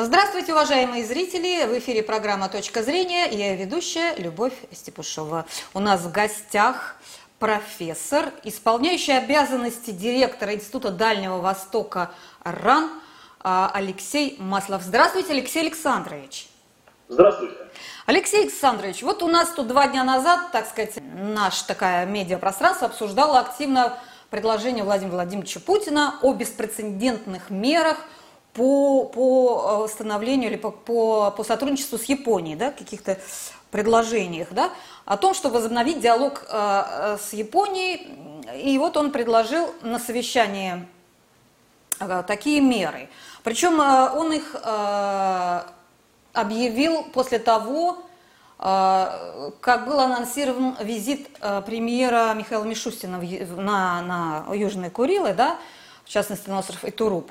Здравствуйте, уважаемые зрители! В эфире программа «Точка зрения» и я ведущая Любовь Степушова. У нас в гостях профессор, исполняющий обязанности директора Института Дальнего Востока РАН а, Алексей Маслов. Здравствуйте, Алексей Александрович! Здравствуйте! Алексей Александрович, вот у нас тут два дня назад, так сказать, наш такая медиапространство обсуждало активно предложение Владимира Владимировича Путина о беспрецедентных мерах – по, по э, восстановлению или по, по, по сотрудничеству с Японией, да, каких-то предложениях, да, о том, чтобы возобновить диалог э, э, с Японией. И вот он предложил на совещании э, такие меры. Причем э, он их э, объявил после того, э, как был анонсирован визит э, премьера Михаила Мишустина в, на, на Южные Курилы, да, в частности на остров Итуруп.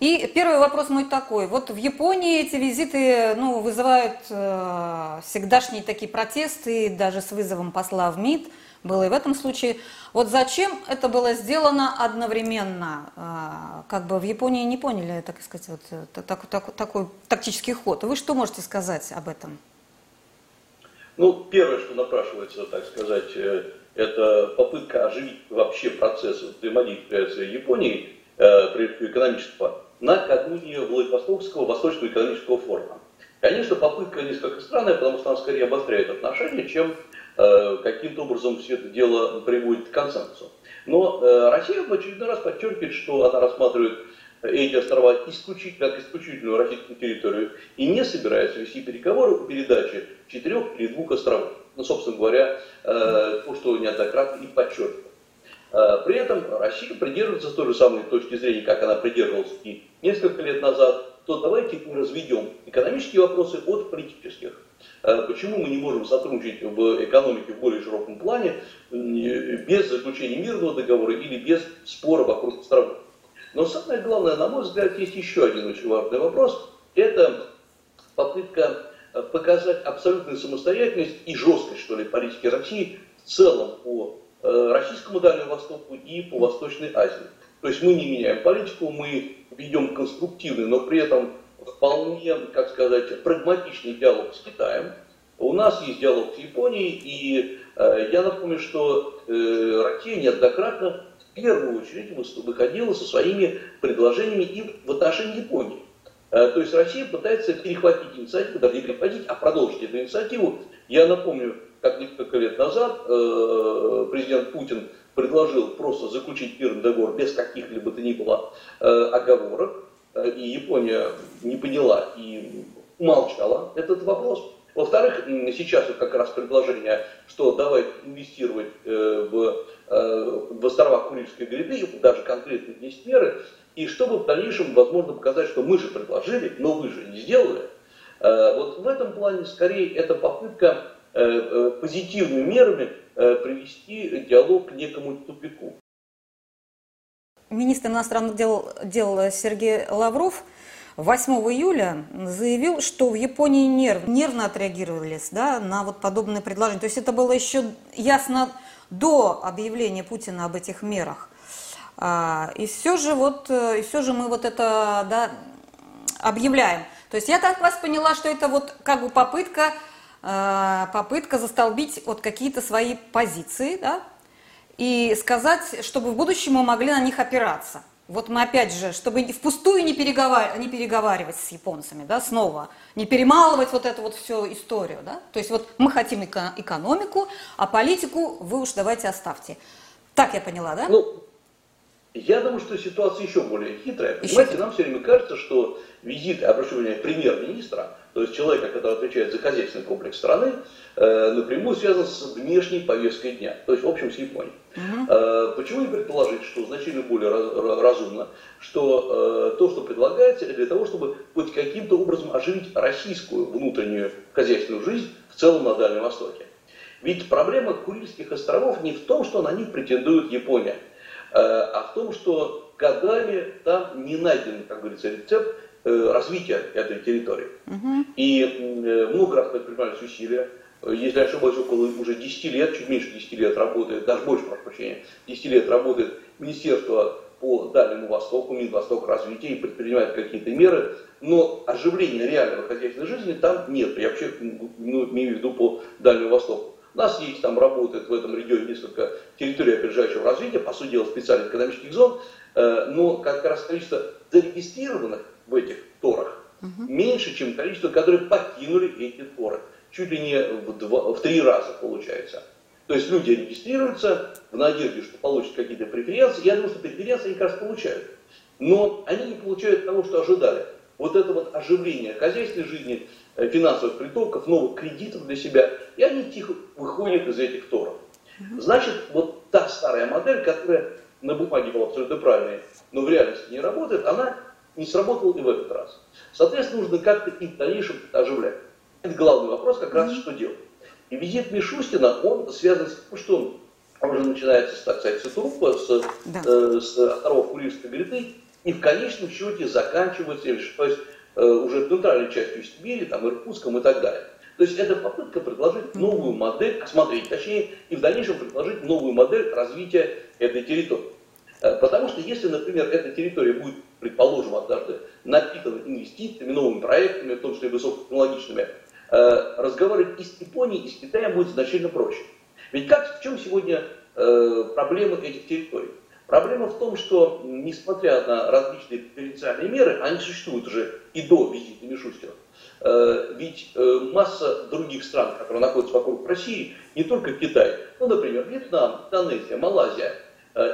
И первый вопрос мой такой. Вот в Японии эти визиты ну, вызывают э, всегдашние такие протесты, даже с вызовом посла в МИД, было и в этом случае. Вот зачем это было сделано одновременно? Э, как бы в Японии не поняли, так сказать, вот, э, так, так, такой тактический ход. Вы что можете сказать об этом? Ну, первое, что напрашивается, так сказать, э, это попытка оживить вообще процесс взаимодействия с Японией, э, прежде всего экономического, накануне Владивостокского Восточного экономического форума. Конечно, попытка несколько странная, потому что она скорее обостряет отношения, чем э, каким-то образом все это дело приводит к консенсусу. Но э, Россия в очередной раз подчеркивает, что она рассматривает эти острова исключительно как исключительную российскую территорию и не собирается вести переговоры о передаче четырех или двух островов. Ну, собственно говоря, э, то, что неоднократно и подчеркивает. Э, при этом Россия придерживается той же самой точки зрения, как она придерживалась и несколько лет назад, то давайте мы разведем экономические вопросы от политических. Э, почему мы не можем сотрудничать в экономике в более широком плане без заключения мирного договора или без спора вокруг страны? Но самое главное, на мой взгляд, есть еще один очень важный вопрос. Это попытка э, показать абсолютную самостоятельность и жесткость, что ли, политики России в целом по Э, российскому Дальнему Востоку и по Восточной Азии. То есть мы не меняем политику, мы ведем конструктивный, но при этом вполне, как сказать, прагматичный диалог с Китаем. У нас есть диалог с Японией, и э, я напомню, что э, Россия неоднократно в первую очередь выходила со своими предложениями и в отношении Японии. Э, то есть Россия пытается перехватить инициативу, даже не перехватить, а продолжить эту инициативу. Я напомню, как несколько лет назад э, президент Путин предложил просто заключить мирный договор без каких-либо то ни было э, оговорок, э, и Япония не поняла и умолчала этот вопрос. Во-вторых, сейчас вот как раз предложение, что давайте инвестировать в, в острова Курильской гряды, даже конкретно 10 меры, и чтобы в дальнейшем, возможно, показать, что мы же предложили, но вы же не сделали. Вот в этом плане, скорее, это попытка позитивными мерами э, привести диалог к некому тупику. Министр иностранных дел, дел Сергей Лавров 8 июля заявил, что в Японии нерв, нервно отреагировали да, на вот подобные предложения. То есть это было еще ясно до объявления Путина об этих мерах. А, и все же, вот, и все же мы вот это да, объявляем. То есть я так вас поняла, что это вот как бы попытка Э, попытка застолбить вот какие-то свои позиции, да, и сказать, чтобы в будущем мы могли на них опираться. Вот мы опять же, чтобы впустую не, переговар... не переговаривать с японцами, да, снова, не перемалывать вот эту вот всю историю, да. То есть вот мы хотим эко... экономику, а политику вы уж давайте оставьте. Так я поняла, да? Ну, я думаю, что ситуация еще более хитрая. Понимаете, нам все время кажется, что визит, обращу внимание, премьер-министра, то есть человека, который отвечает за хозяйственный комплекс страны, э, напрямую связан с внешней повесткой дня, то есть в общем с Японией. Угу. Почему не предположить, что значительно более раз, разумно, что э, то, что предлагается, для того, чтобы хоть каким-то образом оживить российскую внутреннюю хозяйственную жизнь в целом на Дальнем Востоке. Ведь проблема Курильских островов не в том, что на них претендует Япония, а в том, что годами там не найден, как говорится, рецепт Э, развития этой территории. Угу. И э, много раз предпринимались усилия. Если я ошибаюсь, около уже 10 лет, чуть меньше 10 лет работает, даже больше, прошу прощения, 10 лет работает Министерство по Дальнему Востоку, Минвосток развития и предпринимает какие-то меры, но оживления реального хозяйственной жизни там нет. Я вообще ну, имею в виду по Дальнему Востоку. У нас есть там работает в этом регионе несколько территорий опережающего развития, по сути дела специальных экономических зон, э, но как раз количество зарегистрированных в этих торах угу. меньше, чем количество, которые покинули эти торы. Чуть ли не в, два, в три раза получается. То есть люди регистрируются в надежде, что получат какие-то преференции. Я думаю, что преференции они как раз получают. Но они не получают того, что ожидали. Вот это вот оживление хозяйственной жизни, финансовых притоков, новых кредитов для себя, и они тихо выходят из этих торов. Значит, вот та старая модель, которая на бумаге была абсолютно правильной, но в реальности не работает, она не сработала и в этот раз. Соответственно, нужно как-то и в дальнейшем оживлять. Это главный вопрос, как раз что делать. И визит Мишустина, он связан с тем, что он уже начинается, так сказать, с Трупа, с, да. э, с островов Курильской гряды, и в конечном счете заканчивается, есть э, уже центральной частью Сибири, там, Иркутском и так далее. То есть это попытка предложить новую модель, смотреть, точнее, и в дальнейшем предложить новую модель развития этой территории. Э, потому что если, например, эта территория будет, предположим, однажды напитана инвестициями, новыми проектами, в том числе высокотехнологичными, Э, разговаривать и с Японией, и с Китаем будет значительно проще. Ведь как, в чем сегодня э, проблемы этих территорий? Проблема в том, что, несмотря на различные преференциальные меры, они существуют уже и до визита Мишустина, э, ведь масса других стран, которые находятся вокруг России, не только Китай, ну, например, Вьетнам, Индонезия, Малайзия,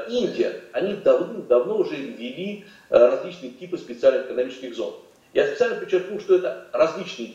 Индия, они давно уже ввели различные типы специальных экономических зон. Я специально подчеркну, что это различные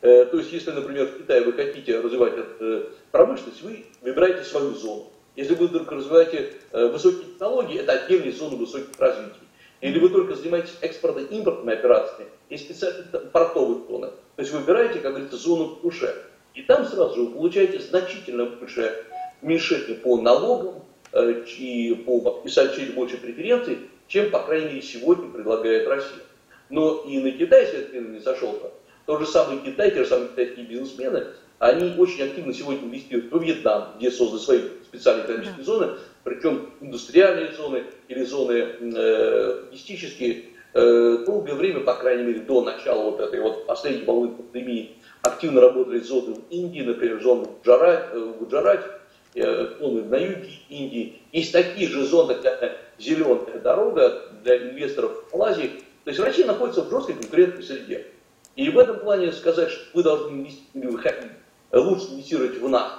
Э, то есть, если, например, в Китае вы хотите развивать э, промышленность, вы выбираете свою зону. Если вы вдруг развиваете э, высокие технологии, это отдельная зона высоких развитий. Или вы только занимаетесь экспортно-импортными операциями, есть специальные портовые зоны. То есть вы выбираете, как говорится, зону в душе. И там сразу вы получаете значительно большее уменьшение по налогам и по подписанию больше преференций, чем, по крайней мере, сегодня предлагает Россия. Но и на Китай свет не сошел-то. Тот же самый Китай, те же самые китайские бизнесмены, они очень активно сегодня инвестируют во Вьетнам, где созданы свои специальные экономические зоны, причем индустриальные зоны или зоны э, логистические. Э, долгое время, по крайней мере, до начала вот этой вот последней волны пандемии, активно работали зоны в Индии, например, зоны в Гуджарате, в Гуджарате э, зоны на юге Индии. Есть такие же зоны, как зеленая дорога для инвесторов в Малайзии. То есть Россия находится в жесткой конкурентной среде. И в этом плане сказать, что вы должны лучше инвестировать в нас,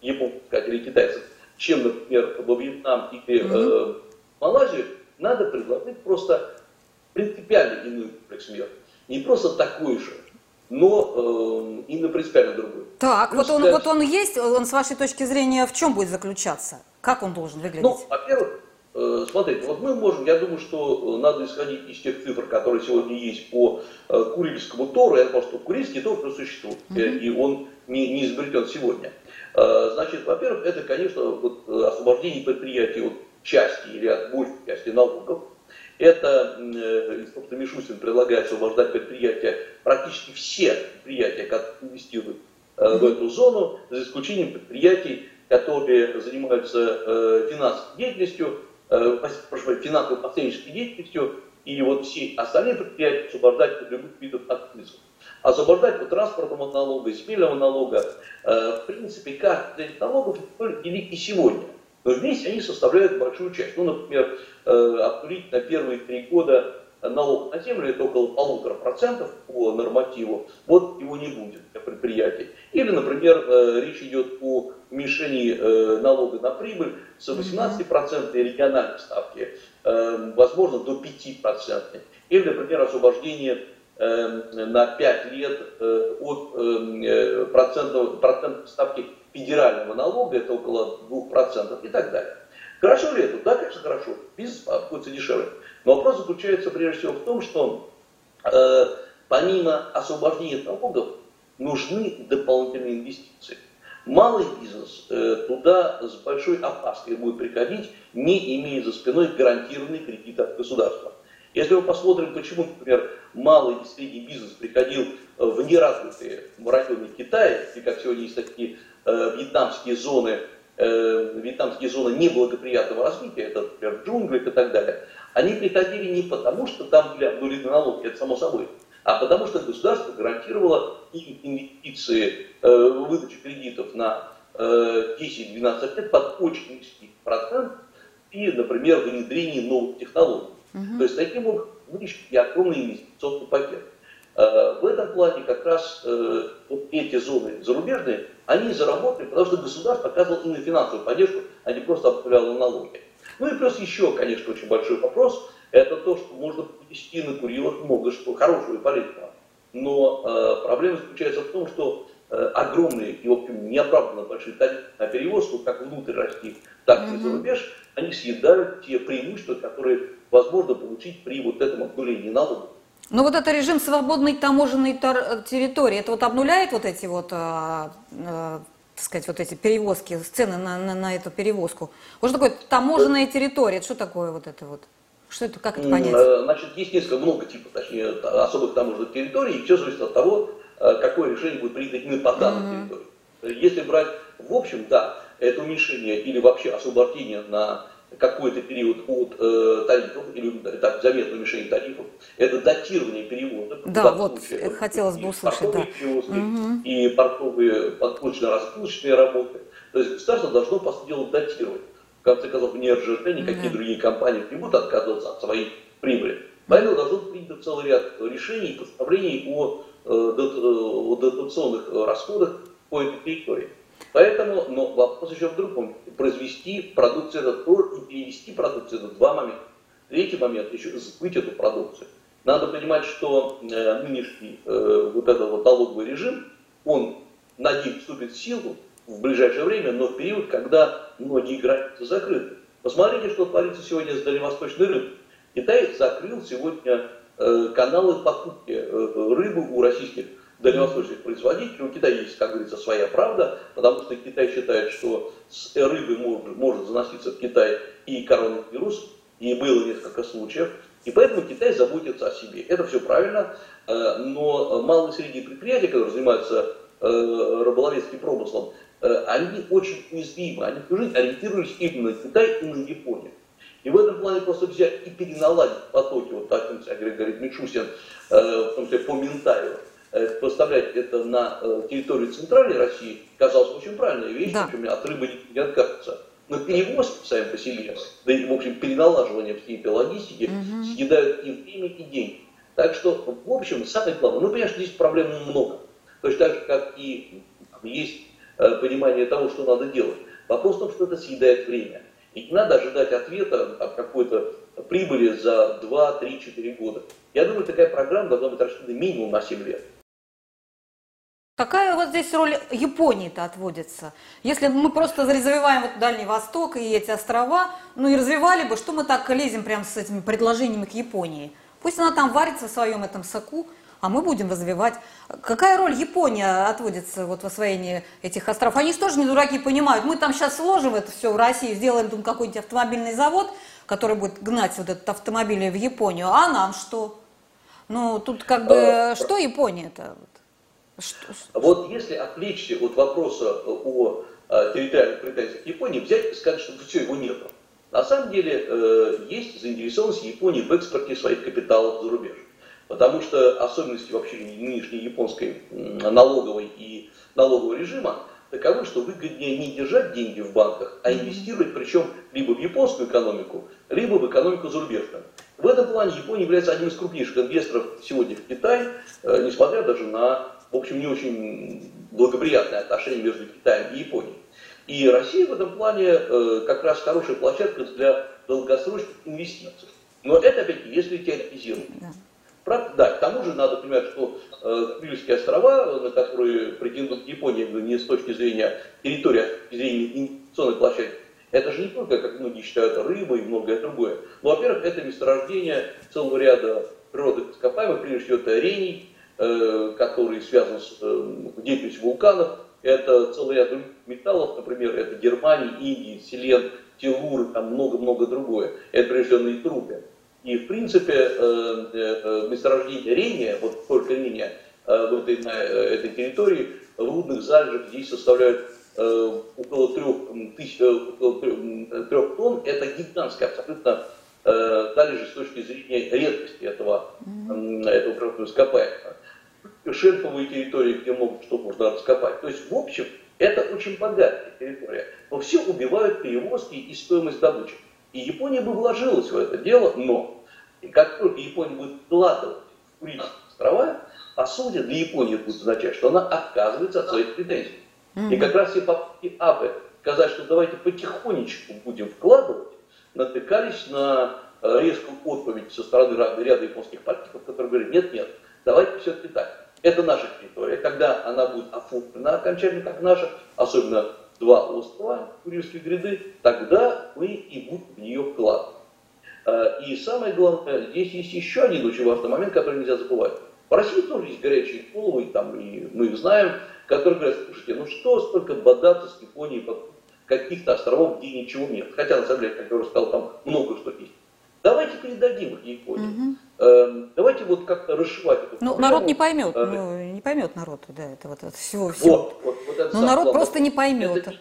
японцев или китайцев, чем, например, во Вьетнам или э, Малайзию, надо предложить просто принципиально иной комплекс мер. Не просто такой же, но э, именно принципиально другой. Так, вот он, вот он есть, он с вашей точки зрения в чем будет заключаться? Как он должен выглядеть? Ну, во-первых, Э, смотрите, вот мы можем, я думаю, что э, надо исходить из тех цифр, которые сегодня есть по э, Курильскому Тору. Я думаю, что Курильский Тор существует, mm-hmm. и он не, не изобретен сегодня. Значит, во-первых, это, конечно, вот, освобождение предприятий от части или от большей части налогов. Это, инспектор Мишустин предлагает освобождать предприятия, практически все предприятия, которые инвестируют в эту зону, за исключением предприятий, которые занимаются финансовой деятельностью, э, прошу, финансово-посреднической деятельностью, и вот все остальные предприятия освобождать от любых видов отписков. Освобождать от транспортного налога, земельного налога. Э, в принципе, каждый из налогов велик и сегодня. Но вместе они составляют большую часть. Ну, например, э, обкурить на первые три года налог на землю это около полутора процентов по нормативу, вот его не будет для предприятий. Или, например, э, речь идет о уменьшении э, налога на прибыль с 18% региональной ставки, возможно, до 5%. Или, например, освобождение на 5 лет от процентов, процентов ставки федерального налога, это около 2% и так далее. Хорошо ли это? Да, конечно, хорошо. Бизнес обходится дешевле. Но вопрос заключается прежде всего в том, что э, помимо освобождения от налогов нужны дополнительные инвестиции. Малый бизнес э, туда с большой опаской будет приходить, не имея за спиной гарантированный кредит от государства. Если мы посмотрим, почему, например, малый и средний бизнес приходил в неразвитые районы Китая, и как сегодня есть такие э, вьетнамские зоны, э, вьетнамские зоны неблагоприятного развития, это, например, джунгли и так далее, они приходили не потому, что там были обнулены налоги, это само собой, а потому что государство гарантировало им инвестиции, э, выдачу кредитов на э, 10-12 лет под очень низкий процент и, например, внедрение новых технологий. Угу. То есть таким образом выращили огромный инвестиционный пакет. Э, в этом плане как раз э, вот эти зоны зарубежные, они заработали, потому что государство оказывало именно финансовую поддержку, а не просто объявляло налоги. Ну и плюс еще, конечно, очень большой вопрос, это то, что можно привести на Курилах много что хорошего и полезного. Но э, проблема заключается в том, что э, огромные и, в общем, неоправданно большие тарифы на перевозку, как внутрь России, так за рубеж, они съедают те преимущества, которые возможно получить при вот этом обнулении налогов. Но вот это режим свободной таможенной территории, это вот обнуляет вот эти вот, э, э, так сказать, вот эти перевозки, цены на, на, на эту перевозку. Вот что такое таможенная территория, что такое вот это вот? Что это, как это понять? Э, значит, есть несколько, много типов, точнее, особых таможенных территорий, и все зависит от того, э, какое решение будет принято именно по данной mm-hmm. территории. Если брать в общем, да, это уменьшение или вообще освобождение на какой-то период от э, тарифов, или так, заметное уменьшение тарифов, это датирование перевода. Да, вот, случае, хотелось бы услышать, да. Перевозки, угу. И портовые подключно-распуточные работы. То есть государство должно, по сути дела, датировать в конце концов, ни РЖД, никакие mm другие компании не будут отказываться от своей прибыли. Поэтому должен принять целый ряд решений и постановлений о, э, о дотационных расходах по этой территории. Поэтому, но вопрос еще в другом. Произвести продукцию это то, и перевести продукцию это два момента. Третий момент, еще сбыть эту продукцию. Надо понимать, что э, нынешний э, вот этот вот налоговый режим, он, надеюсь, вступит в силу в ближайшее время, но в период, когда многие границы закрыты. Посмотрите, что творится сегодня с дальневосточной рыбой. Китай закрыл сегодня э, каналы покупки э, рыбы у российских дальневосточных производителей. У Китая есть, как говорится, своя правда, потому что Китай считает, что с рыбы может, может заноситься в Китай и коронавирус, и было несколько случаев. И поэтому Китай заботится о себе. Это все правильно, э, но малые и средние предприятия, которые занимаются э, рыболовецким промыслом, Э, они очень уязвимы, они всю жизнь ориентировались именно на Китай и на Японию. И в этом плане просто взять и переналадить потоки, вот так, как говорит Мичусин, в том числе по Ментаю, э, поставлять это на территорию центральной России, казалось очень правильная вещь, да. общем, от рыбы не откажется. Но перевозки сами по себе, да и, в общем, переналаживание всей этой логистики угу. съедают и время, и деньги. Так что, в общем, самое главное, ну, конечно, здесь проблем много. То есть так же, как и есть Э, понимание того, что надо делать. Вопрос в том, что это съедает время. И не надо ожидать ответа от какой-то прибыли за 2, 3, 4 года. Я думаю, такая программа должна быть рассчитана минимум на 7 лет. Какая вот здесь роль Японии-то отводится? Если мы просто развиваем вот Дальний Восток и эти острова, ну и развивали бы, что мы так лезем прямо с этими предложениями к Японии? Пусть она там варится в своем этом соку, а мы будем развивать. Какая роль Японии отводится вот в освоении этих островов? Они же тоже не дураки понимают. Мы там сейчас сложим это все в России, сделаем там какой-нибудь автомобильный завод, который будет гнать вот этот автомобиль в Японию, а нам что? Ну, тут как бы, а, что Япония-то? Что? Вот если отвлечься от вопроса о территориальных претензиях Японии, взять и сказать, что все, его нет. На самом деле э, есть заинтересованность Японии в экспорте своих капиталов за рубеж. Потому что особенности вообще нынешней японской налоговой и налогового режима таковы, что выгоднее не держать деньги в банках, а инвестировать, причем либо в японскую экономику, либо в экономику зарубежную. В этом плане Япония является одним из крупнейших инвесторов сегодня в Китай, э, несмотря даже на, в общем, не очень благоприятные отношения между Китаем и Японией. И Россия в этом плане э, как раз хорошая площадка для долгосрочных инвестиций. Но это, опять-таки, если теоретизировать. Правда? Да, к тому же надо понимать, что э, Курильские острова, на которые претендует Япония, не с точки зрения территории, а с точки зрения инвестиционной площадки, это же не только, как многие считают, рыба и многое другое. Ну, во-первых, это месторождение целого ряда природных ископаемых, прежде всего это рений, который связан с э, деятельностью вулканов, это целый ряд металлов, например, это Германия, Индия, Селен, Телуры, там много-много другое. Это всего наитрубие. И, в принципе, э, э, месторождение рения, вот только рения в этой, на этой территории, в рудных залежах здесь составляют э, около трех, тысяч, э, около трех тонн, это гигантская абсолютно э, далее с точки зрения редкости этого, mm-hmm. этого ископаемого. Шельфовые территории, где могут, что можно раскопать. То есть, в общем, это очень богатая территория. Но все убивают перевозки и стоимость добычи. И Япония бы вложилась в это дело, но и как только Япония будет вкладывать в Курильские острова, по сути, для Японии будет означать, что она отказывается от своих претензий. Mm-hmm. И как раз все попытки АБЭ сказать, что давайте потихонечку будем вкладывать, натыкались на э, резкую отповедь со стороны ряда японских политиков, которые говорят, нет, нет, давайте все-таки так. Это наша территория. Когда она будет оформлена окончательно как наша, особенно два острова, Курильские гряды, тогда мы и будем в нее вкладывать. Э, и самое главное, здесь есть еще один очень важный момент, который нельзя забывать. В России тоже есть горячие головы, там, и мы их знаем, которые говорят, слушайте, ну что столько бодаться с Японией по каких-то островов, где ничего нет. Хотя, на самом деле, как я уже сказал, там много что есть. Давайте передадим их Японии. Угу. Давайте вот как-то расшивать эту Ну, народ не поймет, э, ну, не поймет народ, да, это вот это всего, всего. Вот, вот, вот это ну, народ просто не поймет. Это,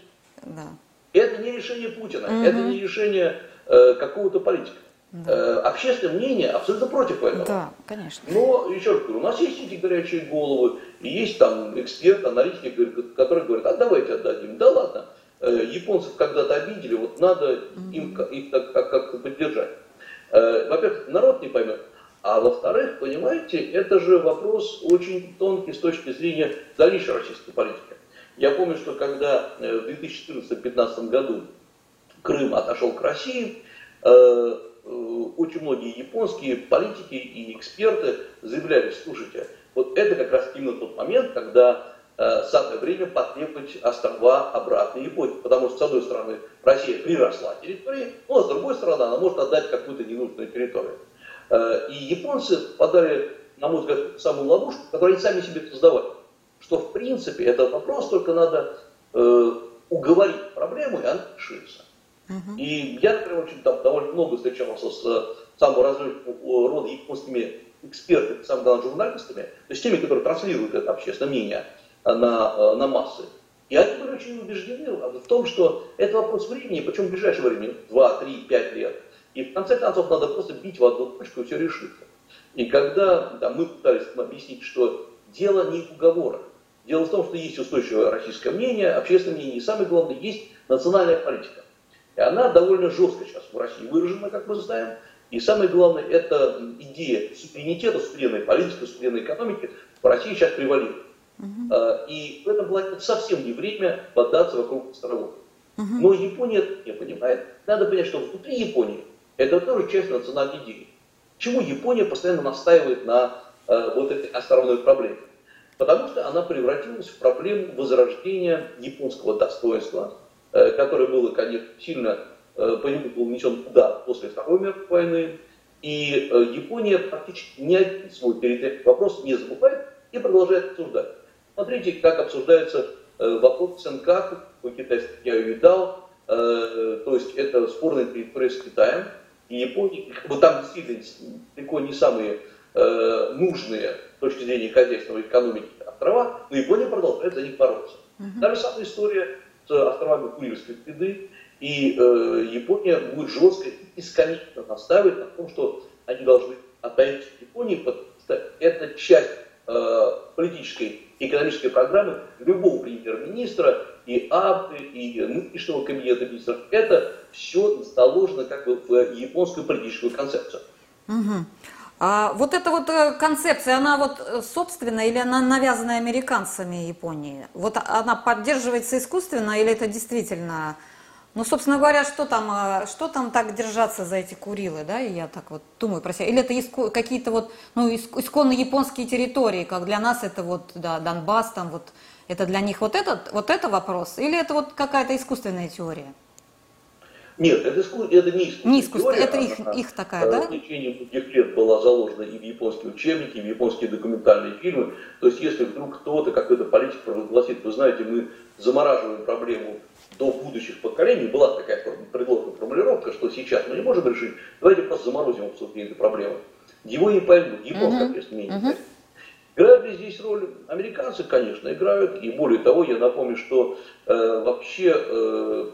да. это не решение Путина, угу. это не решение э, какого-то политика. Да. Э, общественное мнение абсолютно против этого. Да, конечно. Но, еще раз говорю, у нас есть эти горячие головы, и есть там эксперты, аналитики, которые говорят, а давайте отдадим. Да ладно, э, японцев когда-то обидели, вот надо угу. им их как-то как поддержать. Э, во-первых, народ не поймет, а во-вторых, понимаете, это же вопрос очень тонкий с точки зрения дальнейшей российской политики. Я помню, что когда в 2014-2015 году Крым отошел к России, Э, очень многие японские политики и эксперты заявляли, слушайте, вот это как раз именно тот момент, когда э, самое время потребовать острова обратно Японии. Потому что, с одной стороны, Россия приросла территории, но с другой стороны, она может отдать какую-то ненужную территорию. Э, и японцы подали, на мой взгляд, самую ловушку, которую они сами себе создавали. Что, в принципе, этот вопрос только надо э, уговорить проблему, и она решится. И я, например, очень там, довольно много встречался с э, самого различного рода японскими экспертами, самым главным журналистами, то есть теми, которые транслируют это общественное мнение э, на, э, на массы. И они были очень убеждены в том, что это вопрос времени, причем в ближайшее время, 2, 3, 5 лет. И в конце концов надо просто бить в одну точку и все решится. И когда да, мы пытались объяснить, что дело не в уговорах, дело в том, что есть устойчивое российское мнение, общественное мнение, и самое главное, есть национальная политика. И она довольно жестко сейчас в России выражена, как мы знаем. И самое главное, это идея суверенитета, суверенной политики, суверенной экономики в России сейчас превалирует. Угу. И в этом плане совсем не время бодаться вокруг островов. Угу. Но Япония это не понимает. Надо понять, что внутри Японии это тоже часть национальной идеи. Почему Япония постоянно настаивает на э, вот этой островной проблеме? Потому что она превратилась в проблему возрождения японского достоинства, Э, которое было, конечно, сильно э, по нему был внесен удар после Второй мировой войны. И э, Япония практически ни один свой территориальный вопрос не забывает и продолжает обсуждать. Смотрите, как обсуждается вопрос Сенкаку, по китайски я ее видал, то есть это спорная территория с Китаем и Японией. Вот там действительно далеко не самые нужные с точки зрения хозяйственного экономики острова, но Япония продолжает за них бороться. Угу. Та же самая история с островами Курильской среды, и э, Япония будет жестко и бесконечно настаивать на том, что они должны отдать Японии, потому что это часть э, политической и экономической программы любого премьер-министра, и АБ, и нынешнего кабинета министров. Это все заложено как бы в японскую политическую концепцию. Угу. А вот эта вот э, концепция, она вот э, собственная или она навязана американцами Японии? Вот она поддерживается искусственно или это действительно... Ну, собственно говоря, что там, э, что там так держаться за эти Курилы, да, и я так вот думаю про себя. Или это иску, какие-то вот, ну, исконно японские территории, как для нас это вот, да, Донбасс, там вот, это для них вот этот, вот это вопрос, или это вот какая-то искусственная теория? Нет, это, иску... это не искусство. Не искусство, это их, их такая, да? В течение многих лет была заложена и в японские учебники, и в японские документальные фильмы. То есть, если вдруг кто-то, какой-то политик провозгласит, вы знаете, мы замораживаем проблему до будущих поколений, была такая предложена формулировка, что сейчас мы не можем решить, давайте просто заморозим обсуждение этой проблемы. Его не поймут, японское, uh-huh. конечно, мнение. Uh-huh. Играют ли здесь роль американцы? Конечно, играют. И более того, я напомню, что э, вообще э,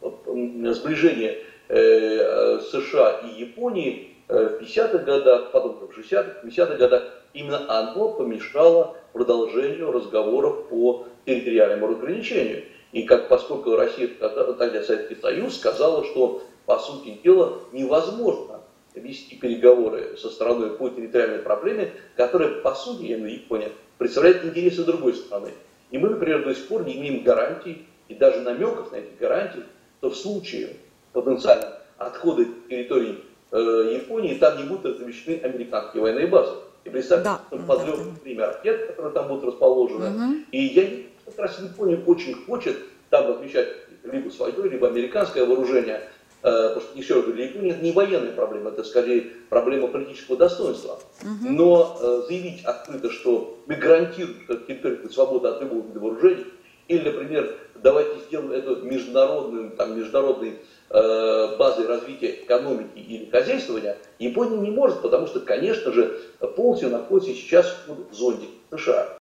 сближение э, США и Японии э, в 50-х годах, потом в 60-х, 50-х годах, именно оно помешало продолжению разговоров по территориальному разграничению. И как, поскольку Россия, тогда Советский Союз, сказала, что, по сути дела, невозможно вести переговоры со страной по территориальной проблеме, которая, по сути, имею Япония, представляет интересы другой страны. И мы, например, до сих пор не имеем гарантий и даже намеков на эти гарантии, что в случае потенциально отхода территории э, Японии там не будут размещены американские военные базы. И представьте, да, что подлет да, время ракет, которые там будут расположены. Угу. И я как раз Япония очень хочет там размещать либо свое, либо американское вооружение. Э, потому что, еще раз говорю, для Японии это не военная проблема, это скорее проблема политического достоинства. Угу. Но э, заявить открыто, что мы гарантируем, что территория свобода от любого вида вооружений, или, например, давайте сделаем это международным, там, международной э, базой развития экономики или хозяйствования, Япония не может, потому что, конечно же, полностью находится сейчас в зонде США.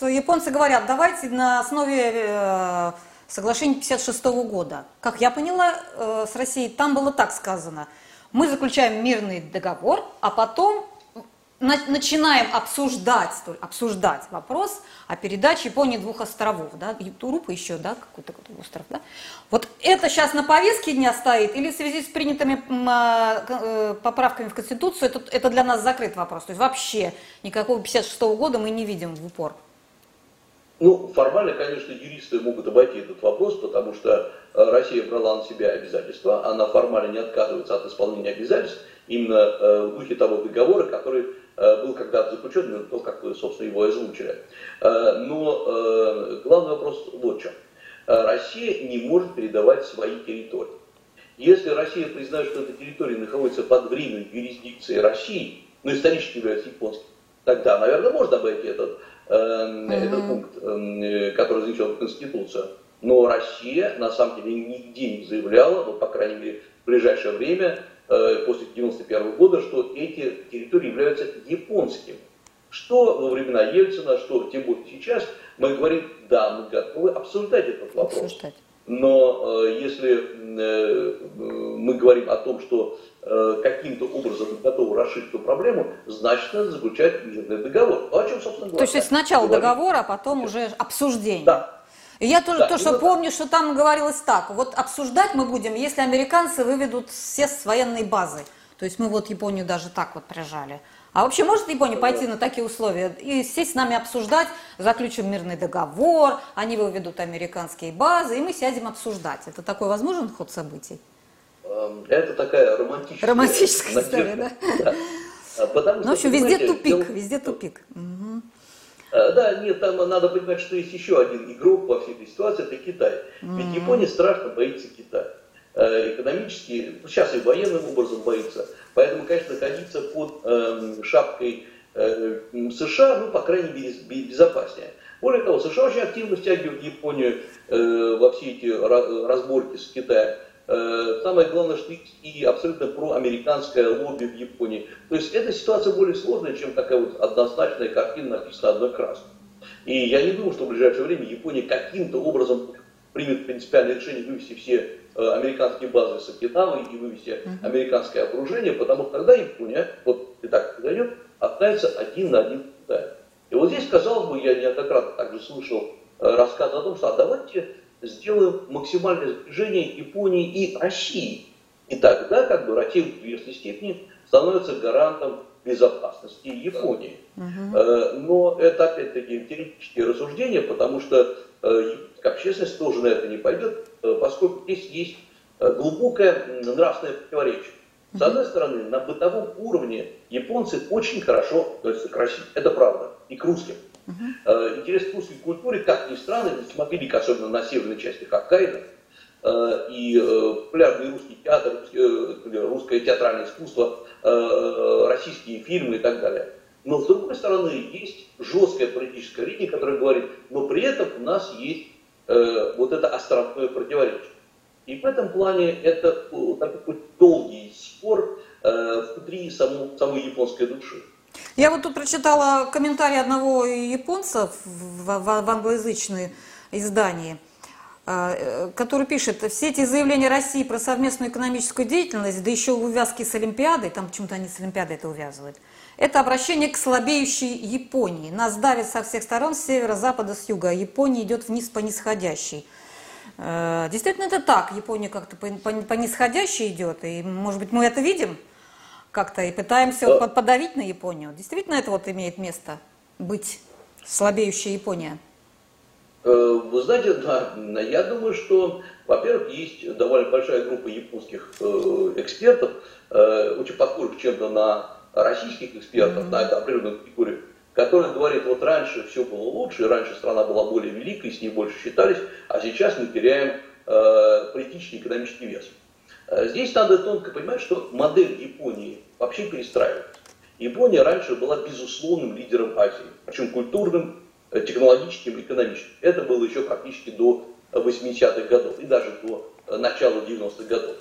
Японцы говорят, давайте на основе э, соглашения 56 года. Как я поняла, э, с Россией там было так сказано. Мы заключаем мирный договор, а потом начинаем обсуждать, обсуждать вопрос о передаче Японии двух островов, да, Турупа еще, да, какой-то остров, да. Вот это сейчас на повестке дня стоит или в связи с принятыми а, э, поправками в Конституцию, это, это для нас закрыт вопрос, то есть вообще никакого 56 -го года мы не видим в упор. Ну, формально, конечно, юристы могут обойти этот вопрос, потому что э, Россия брала на себя обязательства, она формально не отказывается от исполнения обязательств, именно э, в духе того договора, который был когда-то заключен, то, как вы, собственно, его озвучили. Э, но э, главный вопрос вот в чем. Россия не может передавать свои территории. Если Россия признает, что эта территория находится под временной юрисдикцией России, но исторически является японским, тогда, наверное, можно обойти этот, mm-hmm. этот пункт, который занесен в Конституцию. Но Россия, на самом деле, нигде не заявляла, вот, по крайней мере, в ближайшее время, Э, после 1991 года, что эти территории являются японскими. Что во времена Ельцина, что тем более сейчас, мы говорим, да, мы готовы обсуждать этот вопрос. Обсуждать. Но э, если э, мы говорим о том, что э, каким-то образом готовы расширить эту проблему, значит, надо заключать мирный договор. А о чем, собственно говоря? То есть сначала договор, а потом уже обсуждение. Да. Я тоже, да, что помню, что там говорилось так, вот обсуждать мы будем, если американцы выведут все с военной базы. То есть мы вот Японию даже так вот прижали. А вообще может Япония пойти на такие условия и сесть с нами обсуждать, заключим мирный договор, они выведут американские базы, и мы сядем обсуждать. Это такой возможен ход событий? Эм, это такая романтическая, романтическая история, да? да. А потому, ну, в общем, везде тупик, дел... везде тупик. Угу. Э, да, нет, там надо понимать, что есть еще один игрок во всей этой ситуации, это Китай. Ведь mm-hmm. Япония страшно боится Китая. Э, экономически, сейчас и военным образом боится. Поэтому, конечно, находиться под э, шапкой э, США, ну, по крайней мере, безопаснее. Более того, США очень активно стягивают Японию э, во все эти разборки с Китаем. Э, самое главное, что и абсолютно проамериканское лобби в Японии. То есть эта ситуация более сложная, чем такая вот однозначная картина, написанная одной краской. И я не думаю, что в ближайшее время Япония каким-то образом примет принципиальное решение вывести все э, американские базы с Окинавы и вывести американское окружение, потому что тогда Япония, вот и так произойдет, останется один на один с Китаем. И вот здесь, казалось бы, я неоднократно также слышал э, рассказ о том, что а давайте сделаем максимальное сближение Японии и России. И тогда как бы Россия в известной степени становится гарантом безопасности Японии. Угу. Но это опять-таки теоретические рассуждения, потому что э, общественность тоже на это не пойдет, э, поскольку здесь есть глубокое нравственное противоречие. С одной стороны, на бытовом уровне японцы очень хорошо относятся к России. Это правда. И к русским. Uh-huh. Интерес к русской культуре, как ни странно, смотрели, особенно на северной части Хоккайдо, э, и э, популярный русский театр, русское театральное искусство, российские фильмы и так далее. Но с другой стороны, есть жесткая политическая линия, которая говорит, но при этом у нас есть вот это островное противоречие. И в этом плане это такой долгий спор внутри самой, самой японской души. Я вот тут прочитала комментарий одного японца в, в, в англоязычном издании, э, который пишет, все эти заявления России про совместную экономическую деятельность, да еще увязки с Олимпиадой, там почему-то они с Олимпиадой это увязывают, это обращение к слабеющей Японии. Нас давит со всех сторон, с севера, запада, с юга. А Япония идет вниз по нисходящей. Э, действительно, это так. Япония как-то по, по нисходящей идет. И, может быть, мы это видим как-то и пытаемся вот э. подавить на Японию. Действительно, это вот имеет место быть слабеющая Япония. Э, вы знаете, да, я думаю, что, во-первых, есть довольно большая группа японских экспертов, очень похожих чем-то на российских экспертов mm-hmm. на это определенную категорию, который говорит, вот раньше все было лучше, раньше страна была более великой, с ней больше считались, а сейчас мы теряем э, политический и экономический вес. Э, здесь надо тонко понимать, что модель Японии вообще перестраивается. Япония раньше была безусловным лидером Азии, причем культурным, э, технологическим, экономическим. Это было еще практически до 80-х годов и даже до э, начала 90-х годов.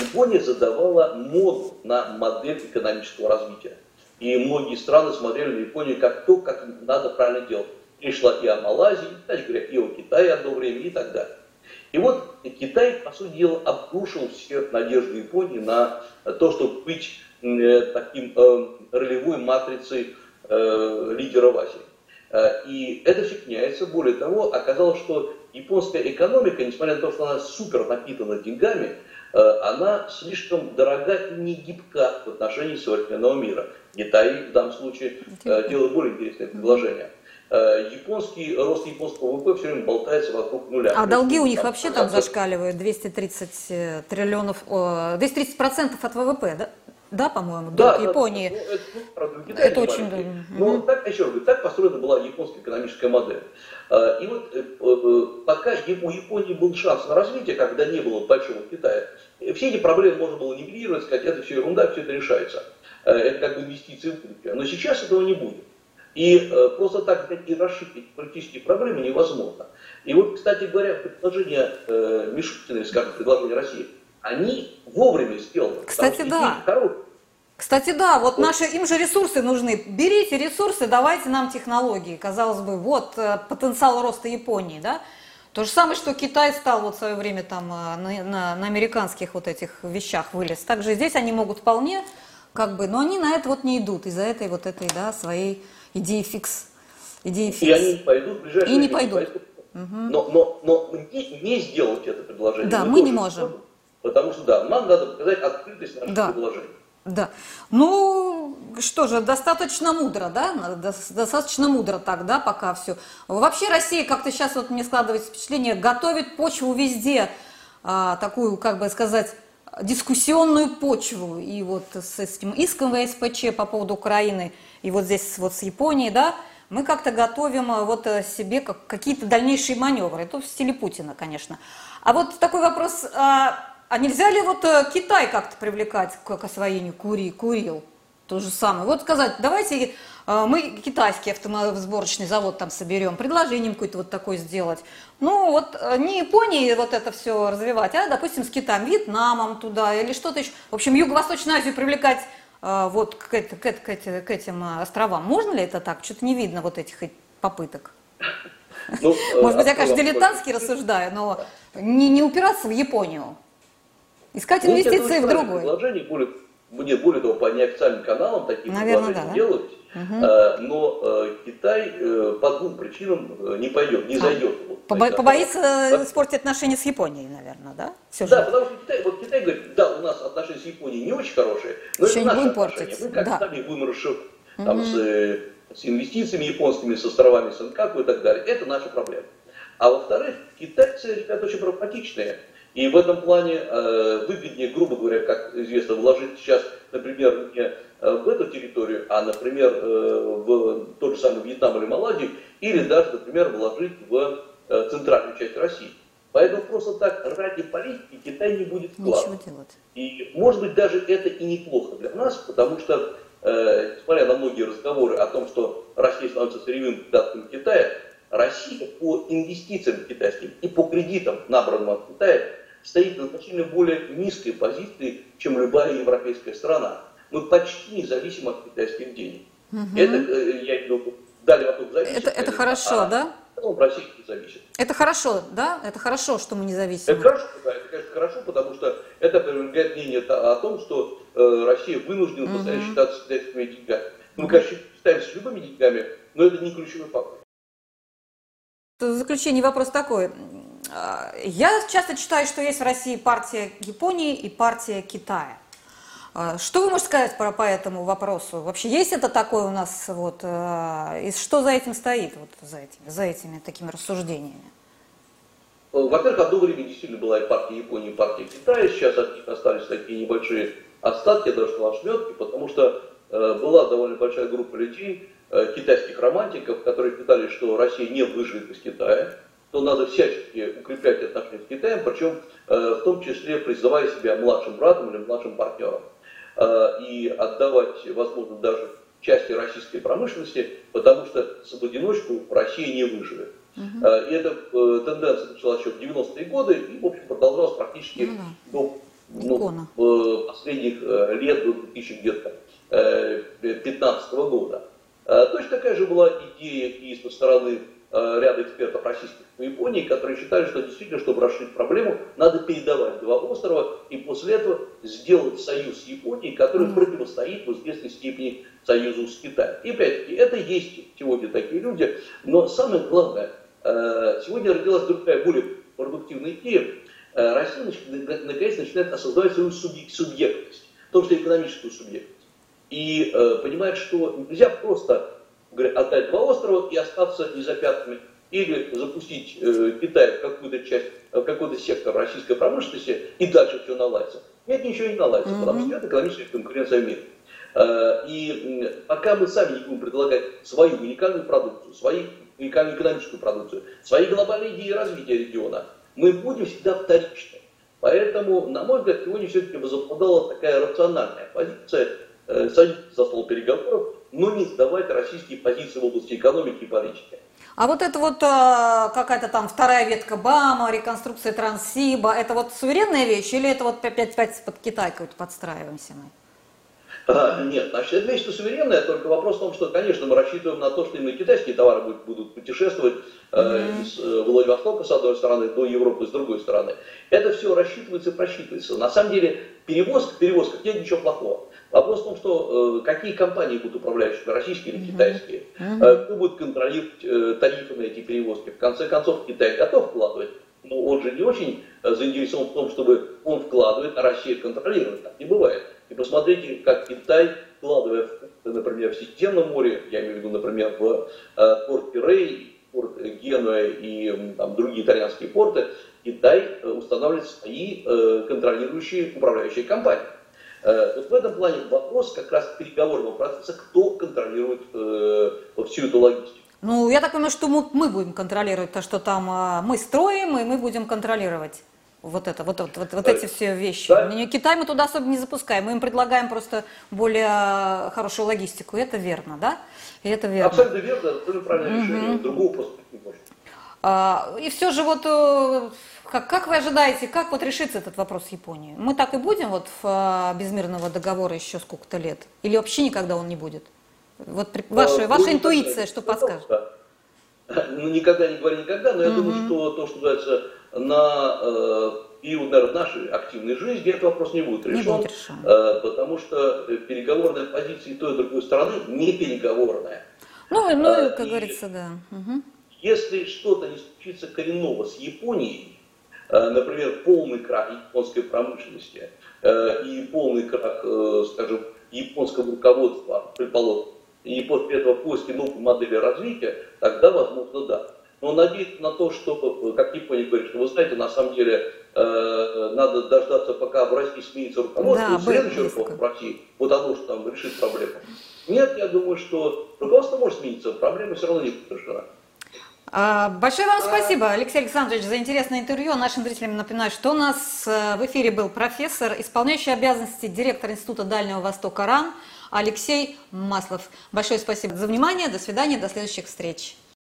Япония задавала моду на модель экономического развития. И многие страны смотрели на Японию как то, как надо правильно делать. Пришла и о Малайзии, кстати говоря, и о Китае одно время и так далее. И вот Китай, по сути дела, обрушил все надежды Японии на то, чтобы быть э, таким э, ролевой матрицей э, лидера в Азии. И это все меняется. Более того, оказалось, что японская экономика, несмотря на то, что она супер напитана деньгами, она слишком дорога и не гибка в отношении современного мира. Китай в данном случае делает более интересное предложение. Э, японский рост японского ВВП все время болтается вокруг нуля. А долги у них вообще там зашкаливают 230 триллионов, 230 процентов от ВВП, да? Да, по-моему, да, долг Японии. Да, ну, это, ну, правда, Китай это очень... Да. Но угу. так, еще раз так построена была японская экономическая модель. А, и вот э, э, пока у Японии был шанс на развитие, когда не было большого Китая, все эти проблемы можно было нивелировать, сказать, это все ерунда, все это решается. Э, это как бы инвестиции в будущее. Но сейчас этого не будет. И просто так и расшить эти политические проблемы невозможно. И вот, кстати говоря, предложения Мишустина, скажем, предложения России, они вовремя сделаны. Кстати, да. Кстати, да, вот наши, им же ресурсы нужны. Берите ресурсы, давайте нам технологии. Казалось бы, вот э, потенциал роста Японии, да? То же самое, что Китай стал вот в свое время там э, на, на, на американских вот этих вещах вылез. Также здесь они могут вполне, как бы, но они на это вот не идут из-за этой вот этой, да, своей идеи фикс. Идеи фикс. И они не пойдут в ближайшее И не пойдут. пойдут. Угу. Но, но, но не, не сделать это предложение. Да, мы, мы не можем. Потому что, да, нам надо показать открытость наших да. предложений. Да. Ну, что же, достаточно мудро, да? Достаточно мудро так, да, пока все. Вообще Россия, как-то сейчас вот мне складывается впечатление, готовит почву везде, а, такую, как бы сказать, дискуссионную почву. И вот с этим иском ВСПЧ по поводу Украины, и вот здесь вот с Японией, да, мы как-то готовим а, вот э, себе как, какие-то дальнейшие маневры. Это в стиле Путина, конечно. А вот такой вопрос, а, а нельзя ли вот э, Китай как-то привлекать к освоению кури, Курил? То же самое. Вот сказать, давайте э, мы китайский автосборочный завод там соберем, предложением какое-то вот такое сделать. Ну вот э, не Японии вот это все развивать, а, допустим, с Китаем, Вьетнамом туда или что-то еще. В общем, Юго-Восточную Азию привлекать вот к, к, к, к этим островам. Можно ли это так? Что-то не видно вот этих попыток. Ну, Может быть, я, конечно, дилетантски рассуждаю, но не, не упираться в Японию. Искать ну, инвестиции в другой. Предложение более, нет, более того, по неофициальным каналам такие Наверное, да, делать. Угу. Но а, Китай а, по двум причинам не пойдет, не а, зайдет. Вот, Побо- побоится да? испортить отношения с Японией, наверное, да? Все да, потому что Китай, вот Китай говорит, да, у нас отношения с Японией не очень хорошие, но Еще это наши отношения. Портить. Мы как да. сами будем там, угу. с, с инвестициями японскими, с островами Сенкаку и так далее. Это наша проблема. А во-вторых, китайцы, ребята, очень прагматичные. И в этом плане э, выгоднее, грубо говоря, как известно, вложить сейчас, например, не э, в эту территорию, а, например, э, в тот же самый Вьетнам или Малайзию, или даже, например, вложить в э, центральную часть России. Поэтому просто так ради политики Китай не будет вкладывать. И может быть даже это и неплохо для нас, потому что, э, несмотря на многие разговоры о том, что Россия становится сырьевым придатком Китая, Россия по инвестициям китайским и по кредитам, набранным от Китая, стоит на значительно более низкой позиции, чем любая европейская страна. Мы почти не зависим от китайских денег. Угу. Это, я имею в Дальний Восток зависит. Это, это хорошо, а, да? Ну, Россия не зависит. Это хорошо, да? Это хорошо, что мы не зависим. Это хорошо, да, это, конечно, хорошо, потому что это опровергает мнение о том, что э, Россия вынуждена угу. постоянно считаться китайскими деньгами. Мы, конечно, считаемся любыми деньгами, но это не ключевой фактор. В заключение вопрос такой. Я часто читаю, что есть в России партия Японии и партия Китая. А, что вы можете сказать по, по этому вопросу? Вообще есть это такое у нас, вот, а, и что за этим стоит, вот, за, этими, за этими такими рассуждениями? Во-первых, одно время действительно была и партия Японии, и партия Китая, сейчас от них остались такие небольшие остатки, даже ошметки, потому что э, была довольно большая группа людей, э, китайских романтиков, которые считали, что Россия не выживет из Китая, то надо всячески укреплять отношения с Китаем, причем э, в том числе призывая себя младшим братом или младшим партнером. Э, и отдавать, возможно, даже части российской промышленности, потому что в одиночку Россия не выживет. Угу. И эта тенденция началась еще в 90-е годы и, в общем, продолжалась практически ну, до ну, последних лет, до 2015 года. Точно такая же была идея и со стороны ряда экспертов российских в Японии, которые считали, что действительно, чтобы расширить проблему, надо передавать два острова и после этого сделать союз с Японией, который mm-hmm. противостоит в известной степени союзу с Китаем. И опять-таки, это есть сегодня такие люди, но самое главное, э, сегодня родилась другая, более продуктивная идея. Э, Россия наконец начинает осознавать свою субъектность, в том числе экономическую субъектность. И понимает, что нельзя просто говорят, отдать два острова и остаться незапятнанными, или запустить э, Китай в какую-то часть, в какой-то сектор российской промышленности и дальше все наладится. Нет, ничего не наладится, mm-hmm. потому что это экономическая конкуренция в мире. Э, и пока мы сами не будем предлагать свою уникальную продукцию, свою уникальную экономическую продукцию, свои глобальные идеи развития региона, мы будем всегда вторичны. Поэтому, на мой взгляд, сегодня все-таки возобладала такая рациональная позиция, э, садиться за стол переговоров но не сдавать российские позиции в области экономики и политики. А вот это вот э, какая-то там вторая ветка БАМа, реконструкция Транссиба, это вот суверенная вещь или это вот опять-опять под Китай какой-то подстраиваемся мы? А, нет, значит, это вещь суверенная, только вопрос в том, что, конечно, мы рассчитываем на то, что именно китайские товары будут, будут путешествовать э, mm-hmm. из э, Владивостока, с одной стороны, до Европы, с другой стороны. Это все рассчитывается и просчитывается. На самом деле, перевозка, перевозка, нет ничего плохого. Вопрос в том, что э, какие компании будут управляющими, российские или китайские, э, кто будет контролировать э, тарифы на эти перевозки. В конце концов, Китай готов вкладывать, но он же не очень э, заинтересован в том, чтобы он вкладывает, а Россия контролирует. Так не бывает. И посмотрите, как Китай, вкладывая, например, в Средиземном море, я имею в виду, например, в э, порт Пирей, порт Генуя и там, другие итальянские порты, Китай э, устанавливает свои э, контролирующие управляющие компании. Вот в этом плане вопрос как раз переговорного процесса, кто контролирует э, всю эту логистику. Ну, я так понимаю, что мы, мы будем контролировать то, что там э, мы строим, и мы будем контролировать вот это, вот, вот, вот, вот эти все вещи. Да? Китай мы туда особо не запускаем, мы им предлагаем просто более хорошую логистику. Это верно, да? И это верно. Абсолютно верно, абсолютно правильное угу. решение. Другого просто не может. А, и все же вот э, как, как вы ожидаете, как вот решится этот вопрос с Японией? Мы так и будем вот в а, безмирного договора еще сколько-то лет? Или вообще никогда он не будет? Вот ваша, ваша ну, интуиция, что подскажет? Ну, никогда не говори никогда, но я угу. думаю, что то, что называется на э, период, наверное, нашей активной жизни, этот вопрос не будет решен, не будет решен. Э, потому что переговорная позиция той и другой стороны не переговорная. Ну, ну э, как и говорится, да. Угу. Если что-то не случится коренного с Японией, Э, например, полный крах японской промышленности э, и полный крах, э, скажем, японского руководства, предположим, и после этого поиски новой модели развития, тогда, возможно, да. Но надеяться на то, что, как Япония говорит, что вы знаете, на самом деле надо дождаться, пока в России сменится руководство, да, и следующее руководство в России, вот оно что там решит проблему. Нет, я думаю, что руководство может смениться, проблема все равно не будет решена. А, большое вам спасибо, Алексей Александрович, за интересное интервью. Нашим зрителям напоминаю, что у нас э, в эфире был профессор, исполняющий обязанности директор Института Дальнего Востока РАН Алексей Маслов. Большое спасибо за внимание, до свидания, до следующих встреч.